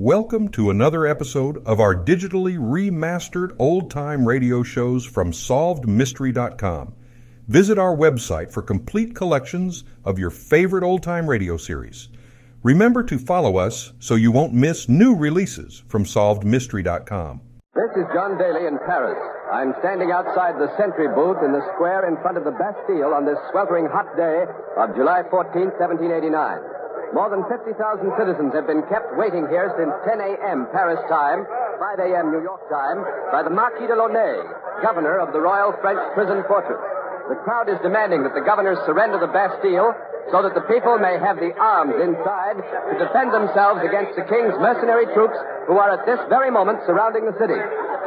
Welcome to another episode of our digitally remastered old time radio shows from SolvedMystery.com. Visit our website for complete collections of your favorite old time radio series. Remember to follow us so you won't miss new releases from SolvedMystery.com. This is John Daly in Paris. I'm standing outside the sentry booth in the square in front of the Bastille on this sweltering hot day of July 14, 1789. More than 50,000 citizens have been kept waiting here since 10 a.m. Paris time, 5 a.m. New York time, by the Marquis de Launay, governor of the Royal French Prison Fortress. The crowd is demanding that the governor surrender the Bastille so that the people may have the arms inside to defend themselves against the king's mercenary troops who are at this very moment surrounding the city.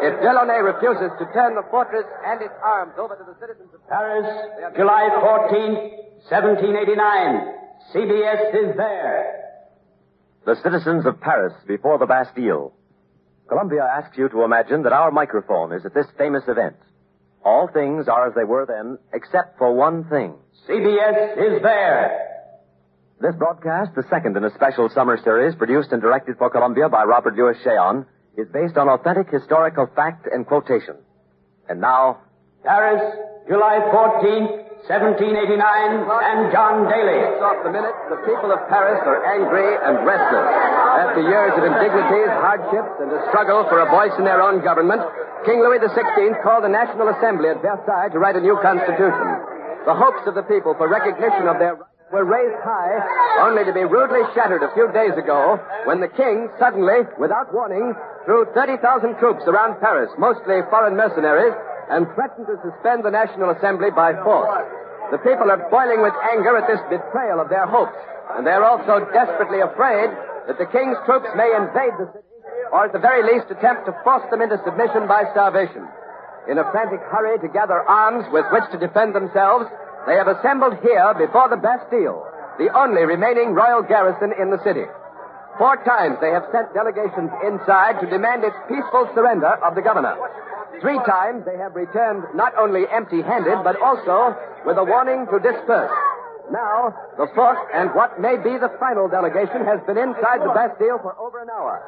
If Delaunay refuses to turn the fortress and its arms over to the citizens of Paris, July 14, 1789. CBS is there. The citizens of Paris before the Bastille. Columbia asks you to imagine that our microphone is at this famous event. All things are as they were then, except for one thing. CBS is there. This broadcast, the second in a special summer series produced and directed for Columbia by Robert Lewis Shayon, is based on authentic historical fact and quotation. And now, Paris, July 14th, 1789, and John Daly. the minute, the people of Paris are angry and restless. After years of indignities, hardships, and a struggle for a voice in their own government, King Louis XVI called a National Assembly at Versailles to write a new constitution. The hopes of the people for recognition of their rights were raised high, only to be rudely shattered a few days ago when the king suddenly, without warning, threw 30,000 troops around Paris, mostly foreign mercenaries, and threatened to suspend the National Assembly by force. The people are boiling with anger at this betrayal of their hopes, and they're also desperately afraid that the king's troops may invade the city, or at the very least attempt to force them into submission by starvation. In a frantic hurry to gather arms with which to defend themselves, they have assembled here before the Bastille, the only remaining royal garrison in the city. Four times they have sent delegations inside to demand its peaceful surrender of the governor. Three times they have returned not only empty-handed, but also with a warning to disperse. Now, the fourth and what may be the final delegation has been inside the Bastille for over an hour.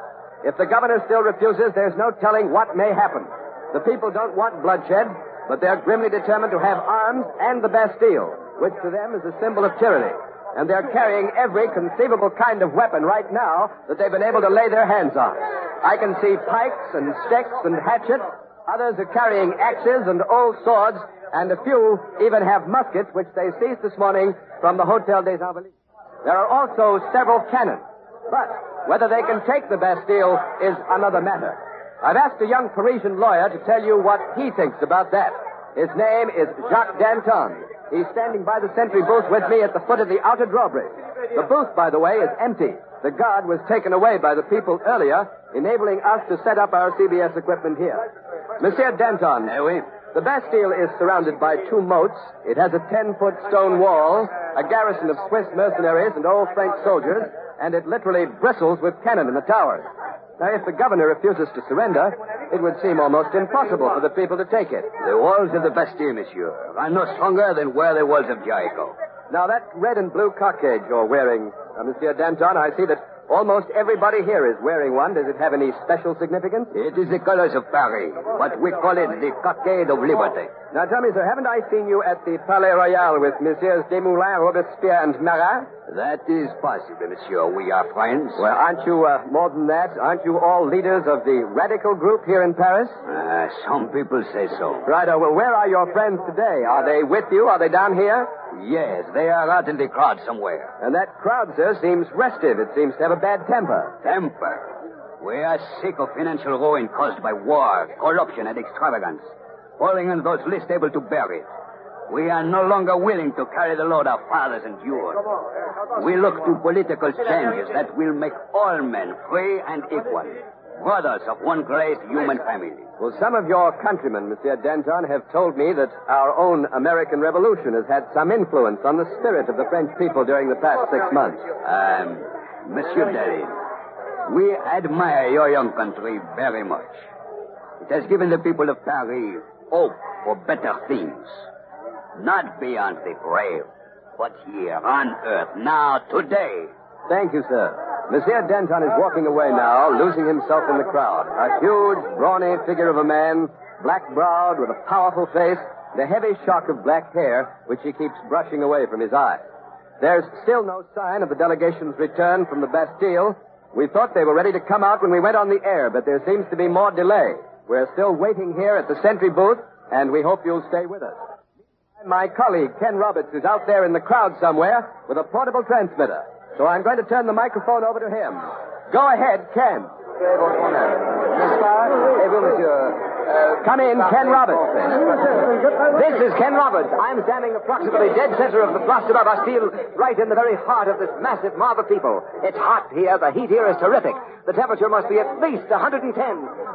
If the governor still refuses, there's no telling what may happen. The people don't want bloodshed, but they're grimly determined to have arms and the Bastille, which to them is a symbol of tyranny. And they're carrying every conceivable kind of weapon right now that they've been able to lay their hands on. I can see pikes and sticks and hatchets. Others are carrying axes and old swords, and a few even have muskets, which they seized this morning from the Hotel des Invalides. There are also several cannons. But whether they can take the Bastille is another matter. I've asked a young Parisian lawyer to tell you what he thinks about that. His name is Jacques Danton. He's standing by the sentry booth with me at the foot of the outer drawbridge. The booth, by the way, is empty. The guard was taken away by the people earlier, enabling us to set up our CBS equipment here. Monsieur Danton. Eh oui. The Bastille is surrounded by two moats. It has a ten-foot stone wall, a garrison of Swiss mercenaries and old French soldiers, and it literally bristles with cannon in the towers. Now, if the governor refuses to surrender, it would seem almost impossible for the people to take it. The walls of the Bastille, monsieur, are no stronger than were the walls of Jericho. Now, that red and blue cockade you're wearing, uh, Monsieur Danton, I see that almost everybody here is wearing one. Does it have any special significance? It is the colors of Paris, but we call it the cockade of liberty. Now, tell me, sir, haven't I seen you at the Palais Royal with Messieurs Desmoulins, Robespierre, and Marat? That is possible, monsieur. We are friends. Well, aren't you uh, more than that? Aren't you all leaders of the radical group here in Paris? Uh, some people say so. Right. Uh, well, where are your friends today? Are they with you? Are they down here? Yes, they are out in the crowd somewhere. And that crowd, sir, seems restive. It seems to have a bad temper. Temper. We are sick of financial ruin caused by war, corruption, and extravagance. Falling on those least able to bear it. We are no longer willing to carry the load our fathers endured. We look to political changes that will make all men free and equal. Brothers of one great human family. Well, some of your countrymen, Monsieur Danton, have told me that our own American Revolution has had some influence on the spirit of the French people during the past six months. Um, Monsieur Daly, we admire your young country very much. It has given the people of Paris hope for better things. Not beyond the grave, but here on earth, now, today. Thank you, sir. Monsieur Danton is walking away now, losing himself in the crowd. A huge, brawny figure of a man, black browed, with a powerful face, and a heavy shock of black hair, which he keeps brushing away from his eyes. There's still no sign of the delegation's return from the Bastille. We thought they were ready to come out when we went on the air, but there seems to be more delay. We're still waiting here at the sentry booth, and we hope you'll stay with us. My colleague, Ken Roberts, is out there in the crowd somewhere with a portable transmitter. So I'm going to turn the microphone over to him. Go ahead, Ken. Uh, come in, Ken Roberts. This is Ken Roberts. I'm standing approximately dead center of the Place de la Bastille, right in the very heart of this massive mob of people. It's hot here. The heat here is terrific. The temperature must be at least 110.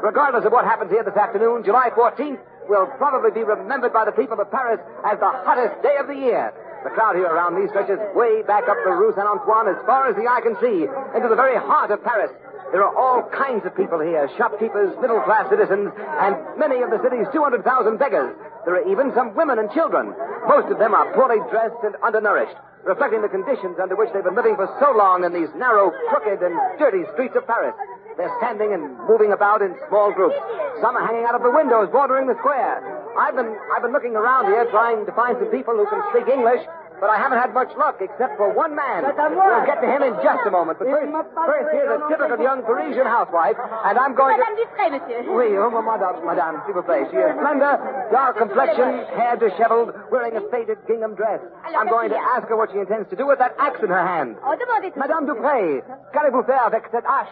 Regardless of what happens here this afternoon, July 14th will probably be remembered by the people of Paris as the hottest day of the year. The crowd here around me stretches way back up the Rue Saint Antoine as far as the eye can see, into the very heart of Paris. There are all kinds of people here shopkeepers, middle class citizens, and many of the city's 200,000 beggars. There are even some women and children. Most of them are poorly dressed and undernourished, reflecting the conditions under which they've been living for so long in these narrow, crooked, and dirty streets of Paris. They're standing and moving about in small groups. Some are hanging out of the windows bordering the square. I've been I've been looking around here trying to find some people who can speak English, but I haven't had much luck except for one man. We'll get to him in just a moment. But first, first here's a typical young Parisian housewife, and I'm going to. Madame Dupre, monsieur. Oui, oh, madame, madame, s'il vous plaît. She is slender, dark complexion, hair disheveled, wearing a faded gingham dress. I'm going to ask her what she intends to do with that axe in her hand. Oh, demandez tout. Madame Dupré, qu'allez-vous faire avec cette hache?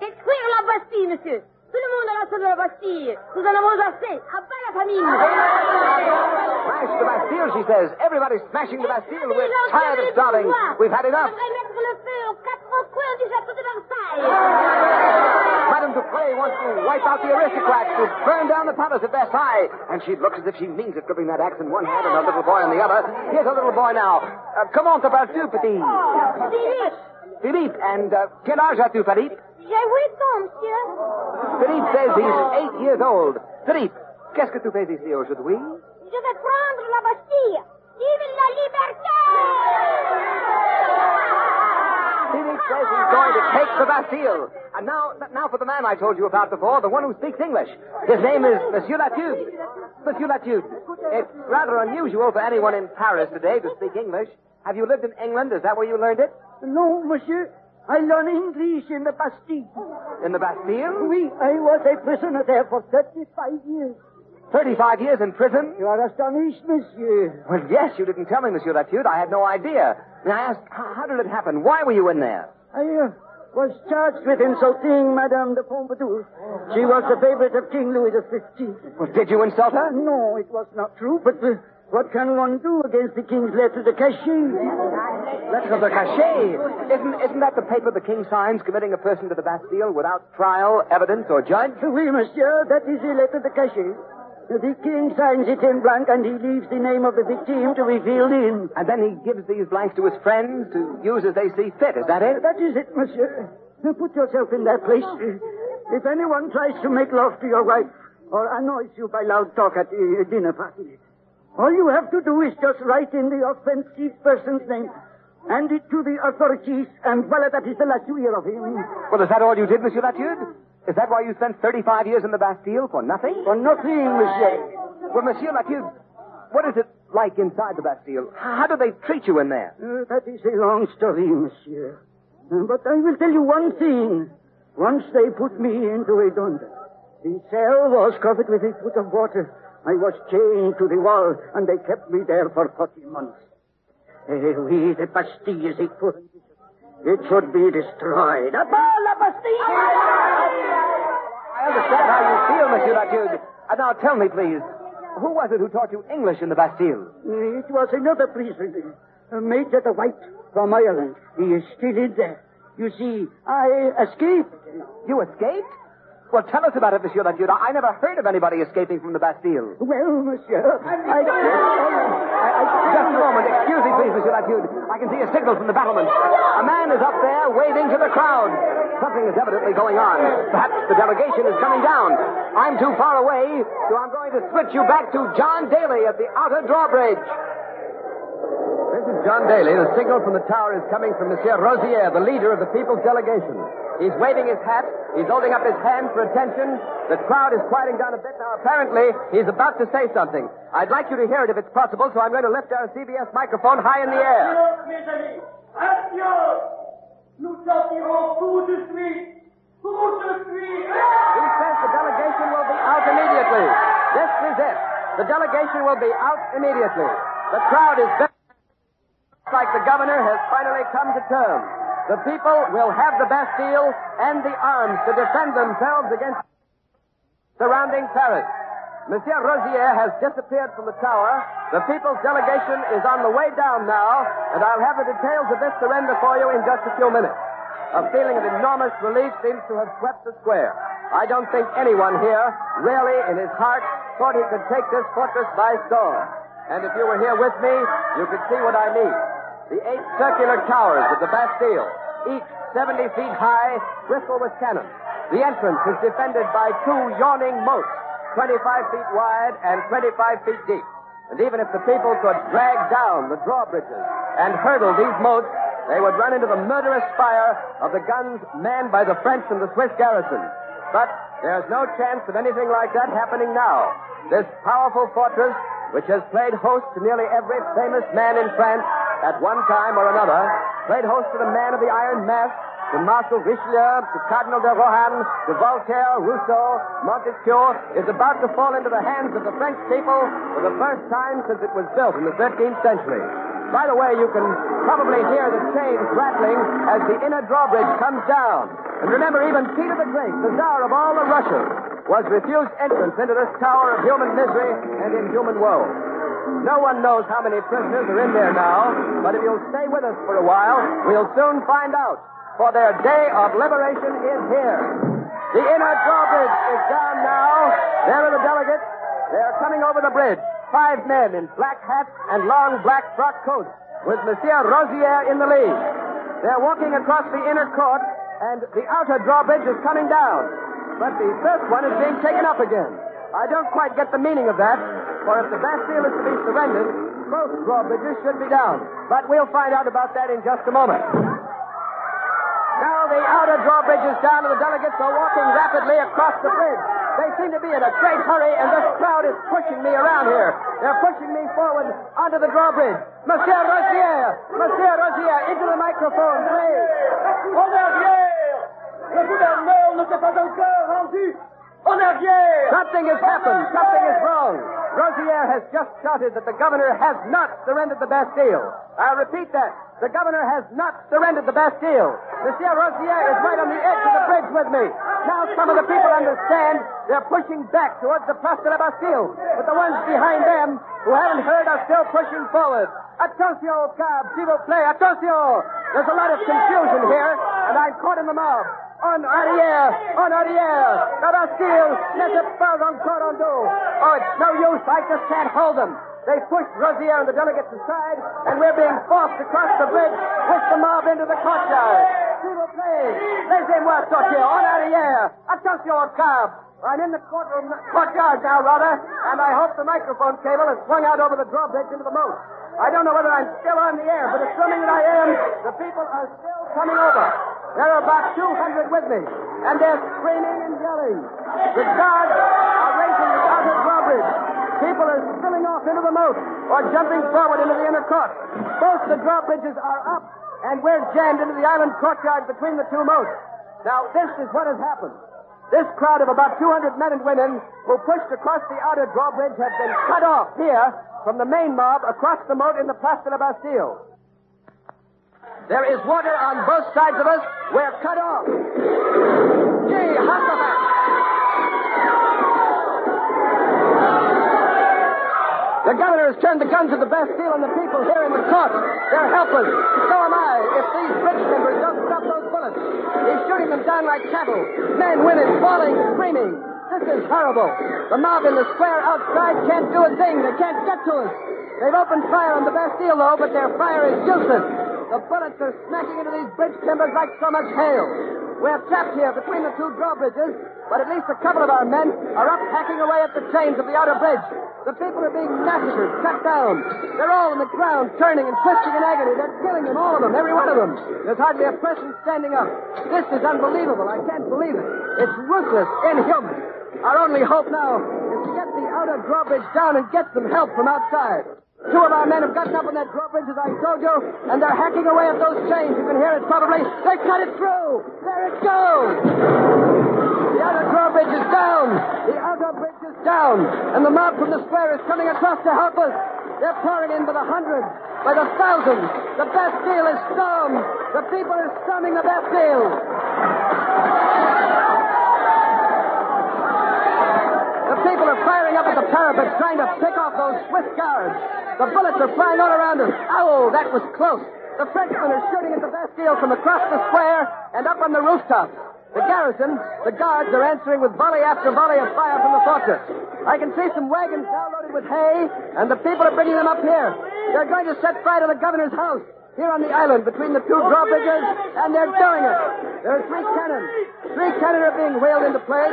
Détruire la Bastille, monsieur. Tout le monde a lancé de la Bastille. Nous en avons assez. À bas la famine. Smash the Bastille, she says. Everybody's smashing the Bastille. We're tired of starving. We've had enough. J'aimerais mettre le feu aux quatre coins du château de Versailles. Madame Dupré wants to wipe out the aristocrats, to burn down the palace at Versailles. And she looks as if she means it, gripping that axe in one hand and her little boy in the other. Here's a little boy now. Uh, comment t'appelles-tu, petit? Philippe, Philippe. And uh, quel âge as-tu, Philippe? J'ai huit ans, monsieur. Philippe says he's eight years old. Philippe, qu'est-ce que tu fais ici aujourd'hui? Je vais prendre la Bastille. Vive la liberté! Philippe says he's going to take the Bastille. And now, now for the man I told you about before, the one who speaks English. His name is Monsieur Latude. Monsieur Latude, it's rather unusual for anyone in Paris today to speak English. Have you lived in England? Is that where you learned it? No, monsieur. I learned English in the Bastille. In the Bastille? Oui, I was a prisoner there for 35 years. 35 years in prison? You are astonished, monsieur. Well, yes, you didn't tell me, Monsieur Latude. I had no idea. May I ask, how how did it happen? Why were you in there? I uh, was charged with insulting Madame de Pompadour. She was the favorite of King Louis XV. Well, did you insult her? No, it was not true, but uh, what can one do against the king's lettre de cachet? Letter of the cachet. Isn't, isn't that the paper the king signs committing a person to the Bastille without trial, evidence, or judge? Oui, monsieur, that is the lettre de cachet. The king signs it in blank and he leaves the name of the victim to be filled in. And then he gives these blanks to his friends to use as they see fit. Is that it? That is it, monsieur. Now put yourself in that place. If anyone tries to make love to your wife or annoys you by loud talk at a dinner party, all you have to do is just write in the offensive person's name, hand it to the authorities, and voila, that is the last you hear of him. Well, is that all you did, Monsieur Latude? Is that why you spent 35 years in the Bastille for nothing? For nothing, monsieur. Well, Monsieur Latude, what is it like inside the Bastille? How do they treat you in there? Uh, that is a long story, monsieur. Uh, but I will tell you one thing. Once they put me into a dungeon. The cell was covered with a foot of water. I was chained to the wall, and they kept me there for 40 months. Eh, oui, the Bastille is a. It should be destroyed. La Bastille! I understand how you feel, Monsieur Latude. And now tell me, please, who was it who taught you English in the Bastille? It was another prisoner, uh, Major the White from Ireland. He is still in there. You see, I escaped. You escaped? Well, tell us about it, Monsieur Latude. I I never heard of anybody escaping from the Bastille. Well, monsieur, I... I, I, just a moment. Excuse me, please, Monsieur Latude. I can see a signal from the battlement. A man is up there waving to the crowd. Something is evidently going on. Perhaps the delegation is coming down. I'm too far away, so I'm going to switch you back to John Daly at the outer drawbridge. John Daly, the signal from the tower is coming from Monsieur Rosier, the leader of the people's delegation. He's waving his hat. He's holding up his hand for attention. The crowd is quieting down a bit now. Apparently, he's about to say something. I'd like you to hear it if it's possible, so I'm going to lift our CBS microphone high in the air. mes amis, action Nous sortirons tout de suite, tout de suite. He says the delegation will be out immediately. This is it. The delegation will be out immediately. The crowd is very like the governor has finally come to terms. The people will have the Bastille and the arms to defend themselves against surrounding Paris. Monsieur Rosier has disappeared from the tower. The people's delegation is on the way down now, and I'll have the details of this surrender for you in just a few minutes. A feeling of enormous relief seems to have swept the square. I don't think anyone here really, in his heart, thought he could take this fortress by storm. And if you were here with me, you could see what I mean. The eight circular towers of the Bastille, each 70 feet high, bristle with cannon. The entrance is defended by two yawning moats, 25 feet wide and 25 feet deep. And even if the people could drag down the drawbridges and hurdle these moats, they would run into the murderous fire of the guns manned by the French and the Swiss garrison. But there's no chance of anything like that happening now. This powerful fortress, which has played host to nearly every famous man in France at one time or another, played host to the man of the Iron Mask, to Marshal Richelieu, to Cardinal de Rohan, to Voltaire, Rousseau, Montesquieu, is about to fall into the hands of the French people for the first time since it was built in the 13th century. By the way, you can probably hear the chains rattling as the inner drawbridge comes down. And remember, even Peter the Great, the Tsar of all the Russias, was refused entrance into this tower of human misery and inhuman woe. No one knows how many prisoners are in there now, but if you'll stay with us for a while, we'll soon find out. For their day of liberation is here. The inner drawbridge is down now. There are the delegates. They are coming over the bridge. Five men in black hats and long black frock coats, with Monsieur Rosier in the lead. They're walking across the inner court, and the outer drawbridge is coming down. But the first one is being taken up again. I don't quite get the meaning of that, for if the Bastille is to be surrendered, both drawbridges should be down. But we'll find out about that in just a moment. Now the outer drawbridge is down, and the delegates are walking rapidly across the bridge. They seem to be in a great hurry, and this crowd is pushing me around here. They're pushing me forward onto the drawbridge. Monsieur Rosier! Monsieur Rosier, into the microphone, please. En arrière Le gouverneur ne s'est pas encore rendu Something has happened. Something is wrong. Rosier has just shouted that the governor has not surrendered the Bastille. I'll repeat that. The governor has not surrendered the Bastille. Monsieur Rosier is right on the edge of the bridge with me. Now some of the people understand they're pushing back towards the Place de la Bastille. But the ones behind them who haven't heard are still pushing forward. Attention, cab, s'il vous plaît, attention! There's a lot of confusion here, and I'm caught in the mob. En arrière! En arrière! La Bastille n'était pas encore en dos. Oh, it's no use. I just can't hold them. They pushed Rosier and the delegates aside, and we're being forced across the bridge with the mob into the courtyard. S'il vous plaît, laissez-moi sortir. En arrière! Attention, cab! I'm in the courtroom, courtyard now, rather, and I hope the microphone cable has swung out over the drawbridge into the moat. I don't know whether I'm still on the air, but assuming that I am, the people are still coming over. There are about 200 with me, and they're screaming and yelling. The guards are raising the outer drawbridge. People are spilling off into the moat or jumping forward into the inner court. Both the drawbridges are up, and we're jammed into the island courtyard between the two moats. Now, this is what has happened. This crowd of about 200 men and women who pushed across the outer drawbridge have been cut off here from the main mob across the moat in the Place de la Bastille. There is water on both sides of us. We're cut off. Gee, Hasselbeck! The governor has turned the guns of the Bastille on the people here in the court. They're helpless. So am I. If these bridge timbers don't stop those bullets. He's shooting them down like cattle. Men, women, falling, screaming. This is horrible. The mob in the square outside can't do a thing. They can't get to us. They've opened fire on the Bastille, though, but their fire is useless. The bullets are smacking into these bridge timbers like so much hail. We're trapped here between the two drawbridges, but at least a couple of our men are up hacking away at the chains of the outer bridge. The people are being massacred, cut down. They're all on the ground, turning and twisting in agony. They're killing them, all of them, every one of them. There's hardly a person standing up. This is unbelievable. I can't believe it. It's ruthless, inhuman. Our only hope now is to get the outer drawbridge down and get some help from outside. Two of our men have gotten up on that drawbridge, as I told you, and they're hacking away at those chains. You can hear it probably. They cut it through. There it goes. The outer drawbridge is down. The outer bridge is down. And the mob from the square is coming across to help us. They're pouring in by the hundreds, by the thousands. The Bastille is stormed. The people are storming the Bastille. The people are firing up at the parapets, trying to pick off those Swiss guards. The bullets are flying all around us. Oh, that was close. The Frenchmen are shooting at the Bastille from across the square and up on the rooftops. The garrison, the guards are answering with volley after volley of fire from the fortress. I can see some wagons now loaded with hay, and the people are bringing them up here. They're going to set fire to the governor's house here on the island between the two drawbridges, and they're doing it. There are three cannon. Three cannon are being wheeled into place.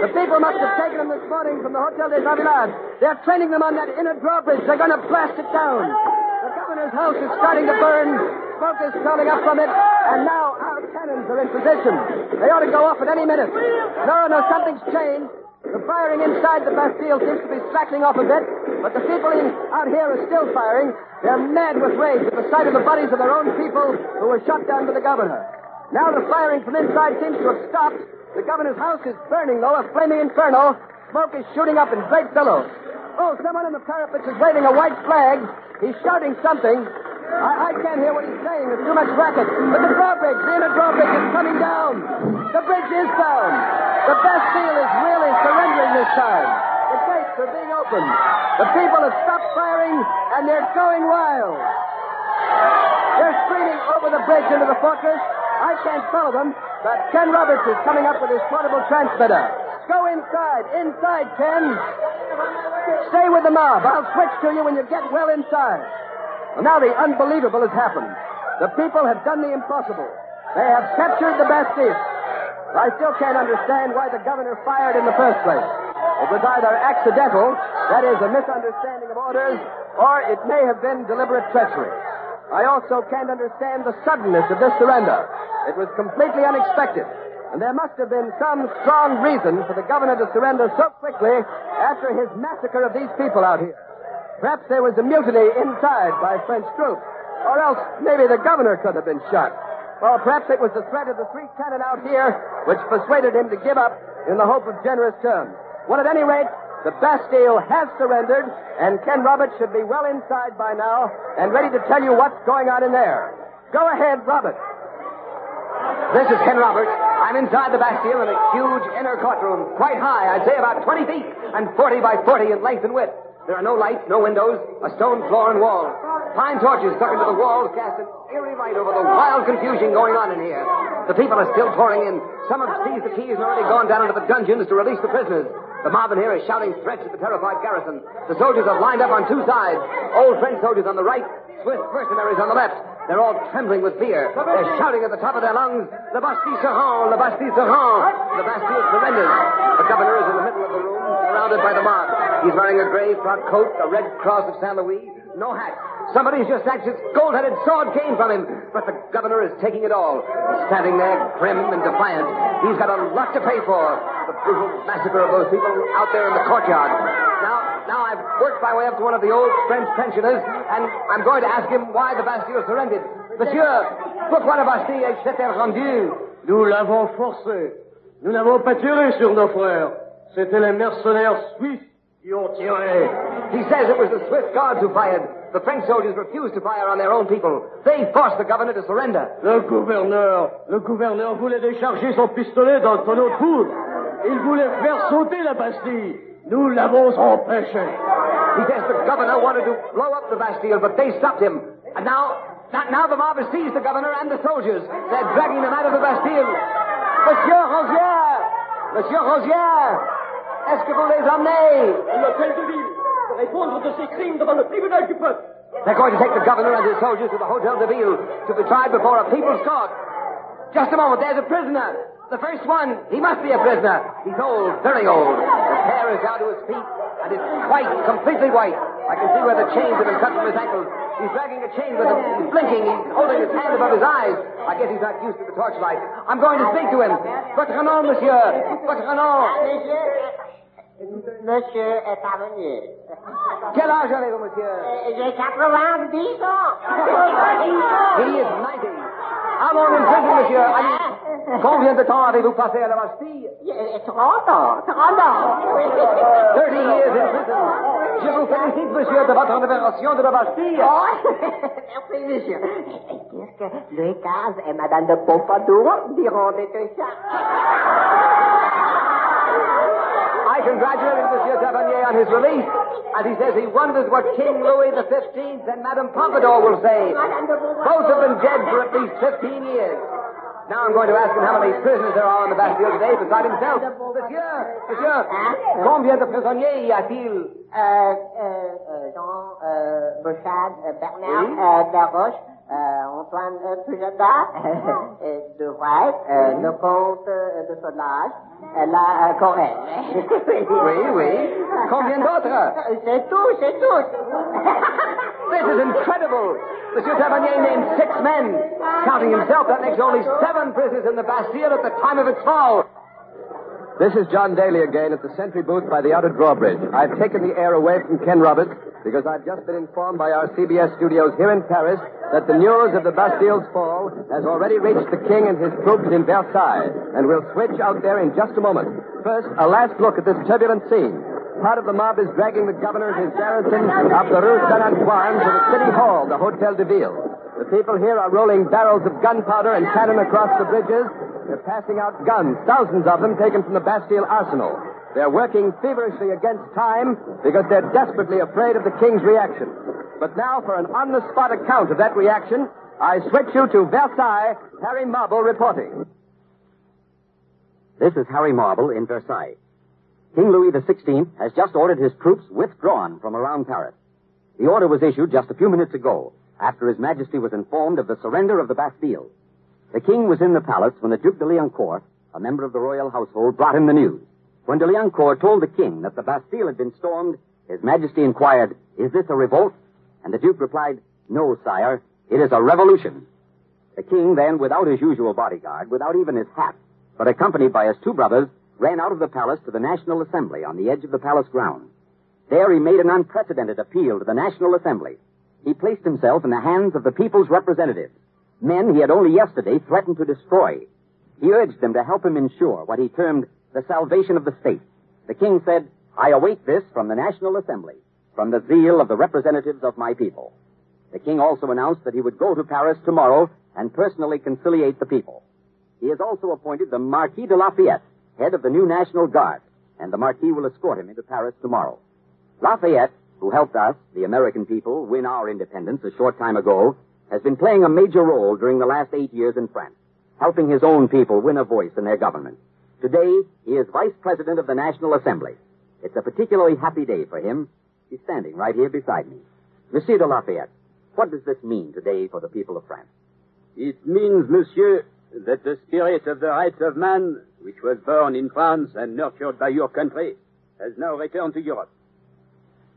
The people must have taken them this morning from the Hotel des Invalides. They're training them on that inner drawbridge. They're going to blast it down. The governor's house is starting to burn. Smoke is curling up from it, and now our cannons are in position. They ought to go off at any minute. No, no, something's changed. The firing inside the Bastille seems to be slackening off a bit, but the people in, out here are still firing. They're mad with rage at the sight of the bodies of their own people who were shot down by the governor. Now the firing from inside seems to have stopped. The governor's house is burning, though, a flaming inferno. Smoke is shooting up in great billows. Oh, someone on the parapet is waving a white flag. He's shouting something. I, I can't hear what he's saying. There's too much racket. But the drawbridge, the inner drawbridge is coming down. The bridge is down. The Bastille is really surrendering this time. The gates are being opened. The people have stopped firing, and they're going wild. They're streaming over the bridge into the fortress. I can't follow them, but Ken Roberts is coming up with his portable transmitter. Go inside. Inside, Ken. Stay with the mob. I'll switch to you when you get well inside. Now the unbelievable has happened. The people have done the impossible. They have captured the Bastille. I still can't understand why the governor fired in the first place. It was either accidental, that is, a misunderstanding of orders, or it may have been deliberate treachery. I also can't understand the suddenness of this surrender. It was completely unexpected. And there must have been some strong reason for the governor to surrender so quickly after his massacre of these people out here. Perhaps there was a mutiny inside by French troops. Or else maybe the governor could have been shot. Well, perhaps it was the threat of the three cannon out here which persuaded him to give up in the hope of generous terms. Well, at any rate, the Bastille has surrendered, and Ken Roberts should be well inside by now and ready to tell you what's going on in there. Go ahead, Roberts. This is Ken Roberts. I'm inside the Bastille in a huge inner courtroom, quite high, I'd say about 20 feet, and 40 by 40 in length and width. There are no lights, no windows, a stone floor and walls. Pine torches stuck into the walls cast an eerie light over the wild confusion going on in here. The people are still pouring in. Some have seized the keys and already gone down into the dungeons to release the prisoners. The mob in here is shouting threats at the terrified garrison. The soldiers have lined up on two sides. Old French soldiers on the right, Swiss mercenaries on the left. They're all trembling with fear. They're shouting at the top of their lungs, Le Bastille se rend, Le Bastille se rend. The Bastille surrenders. The governor is in the middle of the room, surrounded by the mob. He's wearing a gray frock coat, a red cross of Saint Louis, no hat. Somebody's just snatched his gold-headed sword cane from him, but the governor is taking it all. He's standing there, grim and defiant. He's got a lot to pay for the brutal massacre of those people out there in the courtyard. Now, now I've worked my way up to one of the old French pensioners, and I'm going to ask him why the Bastille surrendered. Monsieur, pourquoi la Bastille s'est-elle rendue? Nous l'avons forcé. Nous n'avons pas tiré sur nos frères. C'était les mercenaires suisses. He says it was the Swiss guards who fired. The French soldiers refused to fire on their own people. They forced the governor to surrender. Le gouverneur, le gouverneur voulait décharger son pistolet dans le tonneau de poudre. Il voulait faire sauter la Bastille. Nous l'avons empêché. He says the governor wanted to blow up the Bastille, but they stopped him. And now, now, now the mob has seized the governor and the soldiers. They're dragging them out of the Bastille. Monsieur Rosière! Monsieur Rosière! Est-ce que vous les emmenez? L'hôtel de ville pour répondre de ses crimes devant le tribunal du peuple. They're going to take the governor and his soldiers to the Hotel de Ville to be tried before a people's court. Just a moment, there's a prisoner. The first one, he must be a prisoner. He's old, very old. His hair is down to his feet, and it's white, completely white. I can see where the chains have been cut from his ankles. He's dragging a chain with him. He's blinking. He's holding his hand above his eyes. I guess he's not used to the torchlight. I'm going to speak to him. Votre nom, monsieur. Votre nom. Monsieur est parvenu. Quel âge avez-vous, monsieur? J'ai 90 ans. He is 90. How long in prison, monsieur? I mean, combien de temps avez-vous passé à la Bastille? 30 ans. 30 ans. 30 years in prison. Je vous félicite, monsieur, de votre libération de la Bastille. Oh, merci, monsieur. Qu'est-ce que Louis XV et Madame de Pompadour diront de tout ça? Congratulated Monsieur Tavernier on his release, and he says he wonders what King Louis XV and Madame Pompadour will say. Both have been dead for at least 15 years. Now I'm going to ask him how many prisoners there are on the Bastille today beside himself. Monsieur, monsieur, combien de prisonniers y a-t-il? Euh, euh, euh Jean, euh, Bouchard, euh, Bernard, euh, Desroches, euh, Antoine Pujada, de White, le comte de la Corelle. Oui, oui. Combien d'autres? C'est tout, c'est tout. This is incredible. Monsieur Tavernier named six men. Counting himself, that makes only seven prisoners in the Bastille at the time of its fall. This is John Daly again at the sentry booth by the outer drawbridge. I've taken the air away from Ken Roberts because I've just been informed by our CBS studios here in Paris that the news of the Bastille's fall has already reached the king and his troops in Versailles. And we'll switch out there in just a moment. First, a last look at this turbulent scene. Part of the mob is dragging the governor and his garrison up the Rue Saint Antoine to the city hall, the Hotel de Ville. The people here are rolling barrels of gunpowder and cannon across the bridges. They're passing out guns, thousands of them taken from the Bastille arsenal. They're working feverishly against time because they're desperately afraid of the king's reaction. But now, for an on-the-spot account of that reaction, I switch you to Versailles, Harry Marble reporting. This is Harry Marble in Versailles. King Louis XVI has just ordered his troops withdrawn from around Paris. The order was issued just a few minutes ago, after His Majesty was informed of the surrender of the Bastille. The king was in the palace when the Duc de Liancourt, a member of the royal household, brought him the news. When de Liancourt told the king that the Bastille had been stormed, His Majesty inquired, Is this a revolt? And the Duke replied, No, sire, it is a revolution. The king then, without his usual bodyguard, without even his hat, but accompanied by his two brothers, ran out of the palace to the National Assembly on the edge of the palace grounds. There he made an unprecedented appeal to the National Assembly. He placed himself in the hands of the people's representatives, men he had only yesterday threatened to destroy. He urged them to help him ensure what he termed the salvation of the state. The king said, I await this from the National Assembly, from the zeal of the representatives of my people. The king also announced that he would go to Paris tomorrow and personally conciliate the people. He has also appointed the Marquis de Lafayette, head of the new National Guard, and the Marquis will escort him into Paris tomorrow. Lafayette, who helped us, the American people, win our independence a short time ago, has been playing a major role during the last eight years in France, helping his own people win a voice in their government. Today, he is Vice President of the National Assembly. It's a particularly happy day for him. He's standing right here beside me. Monsieur de Lafayette, what does this mean today for the people of France? It means, monsieur, that the spirit of the rights of man, which was born in France and nurtured by your country, has now returned to Europe.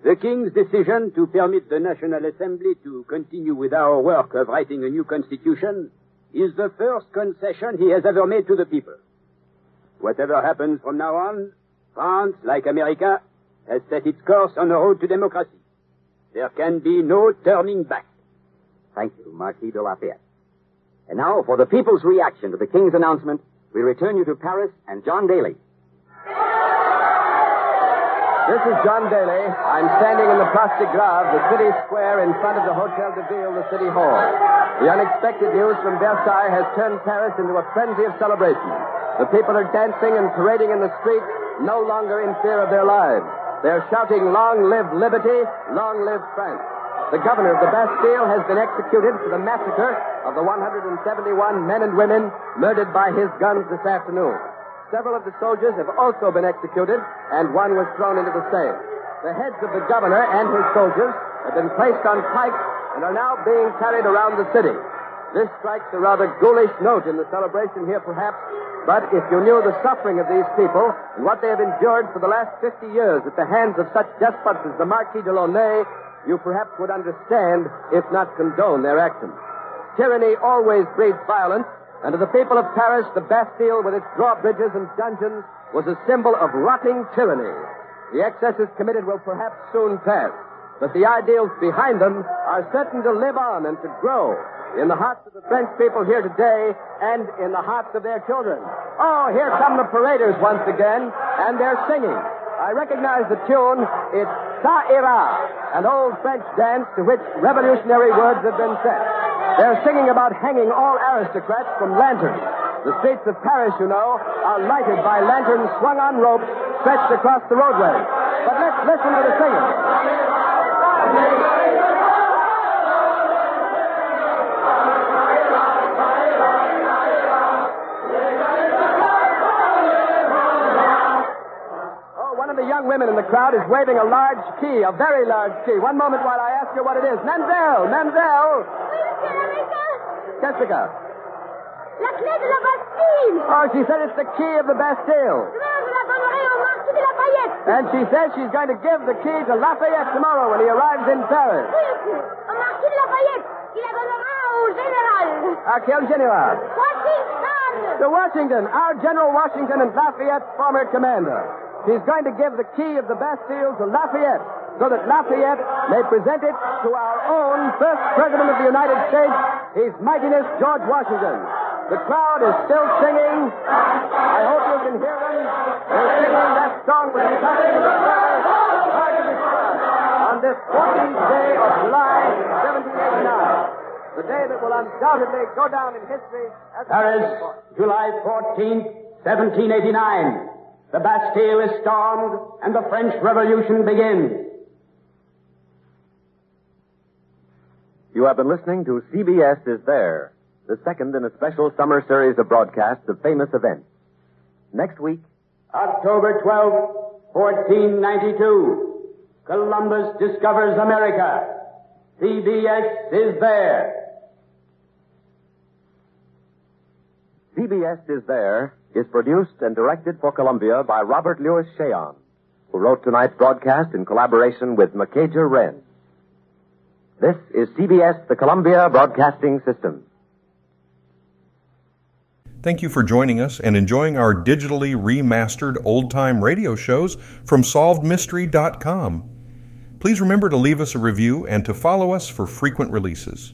The King's decision to permit the National Assembly to continue with our work of writing a new constitution is the first concession he has ever made to the people. Whatever happens from now on, France, like America, has set its course on the road to democracy. There can be no turning back. Thank you, Marquis de Lafayette. And now, for the people's reaction to the King's announcement, we return you to Paris and John Daly. This is John Daly. I'm standing in the Place de Grève, the city square in front of the Hotel de Ville, the city hall. The unexpected news from Versailles has turned Paris into a frenzy of celebration. The people are dancing and parading in the streets, no longer in fear of their lives. They're shouting, Long live liberty, long live France. The governor of the Bastille has been executed for the massacre of the 171 men and women murdered by his guns this afternoon. Several of the soldiers have also been executed, and one was thrown into the Seine. The heads of the governor and his soldiers have been placed on pikes and are now being carried around the city. This strikes a rather ghoulish note in the celebration here, perhaps, But if you knew the suffering of these people and what they have endured for the last 50 years at the hands of such despots as the Marquis de Launay, you perhaps would understand, if not condone, their actions. Tyranny always breeds violence, and to the people of Paris, the Bastille, with its drawbridges and dungeons, was a symbol of rotting tyranny. The excesses committed will perhaps soon pass, but the ideals behind them are certain to live on and to grow in the hearts of the French people here today and in the hearts of their children. Oh, here come the paraders once again, and they're singing. I recognize the tune. It's Ça ira, an old French dance to which revolutionary words have been set. They're singing about hanging all aristocrats from lanterns. The streets of Paris, you know, are lighted by lanterns swung on ropes stretched across the roadway. But let's listen to the singing. Oh, one of the young women in the crowd is waving a large key, a very large key. One moment while I ask you what it is. Mademoiselle, Mademoiselle. Jessica. La clé de la Bastille. Oh, she said it's the key of the Bastille. Demain, je la donnerai au Marquis de Lafayette. And she says she's going to give the key to Lafayette tomorrow when he arrives in Paris. Oui, Marquis de Lafayette. Il la donnera au général. À quel général? Washington. To Washington, our General Washington and Lafayette's former commander. She's going to give the key of the Bastille to Lafayette so that Lafayette may present it to our own first President of the United States, His Mightiness George Washington. The crowd is still singing. I hope you can hear them. They're singing that song with the country on this 14th day of July, 1789. The day that will undoubtedly go down in history as Paris, July 14th, 1789. The Bastille is stormed and the French Revolution begins. You have been listening to CBS is There, the second in a special summer series of broadcasts of famous events. Next week, October 12th, 1492. Columbus discovers America. CBS is there. CBS is There is produced and directed for Columbia by Robert Lewis Shayon, who wrote tonight's broadcast in collaboration with Macaja Wren. This is CBS, the Columbia Broadcasting System. Thank you for joining us and enjoying our digitally remastered old time radio shows from SolvedMystery.com. Please remember to leave us a review and to follow us for frequent releases.